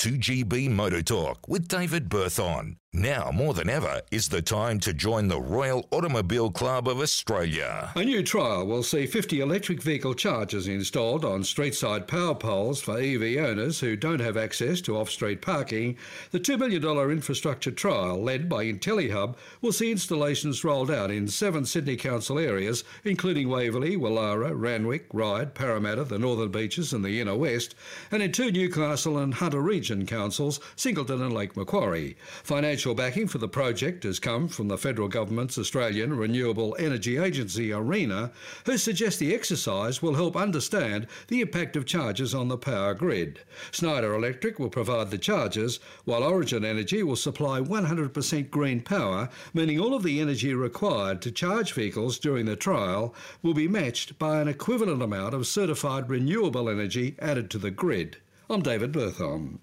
2GB Motor Talk with David Berthon. Now more than ever is the time to join the Royal Automobile Club of Australia. A new trial will see 50 electric vehicle chargers installed on street-side power poles for EV owners who don't have access to off-street parking. The $2 million infrastructure trial, led by IntelliHub, will see installations rolled out in seven Sydney Council areas, including Waverley, Woollahra, Randwick, Ryde, Parramatta, the Northern Beaches and the Inner West, and in two Newcastle and Hunter Region councils, Singleton and Lake Macquarie. Financial Financial backing for the project has come from the federal government's Australian Renewable Energy Agency, ARENA, who suggest the exercise will help understand the impact of charges on the power grid. Schneider Electric will provide the charges, while Origin Energy will supply 100% green power, meaning all of the energy required to charge vehicles during the trial will be matched by an equivalent amount of certified renewable energy added to the grid. I'm David Berthon.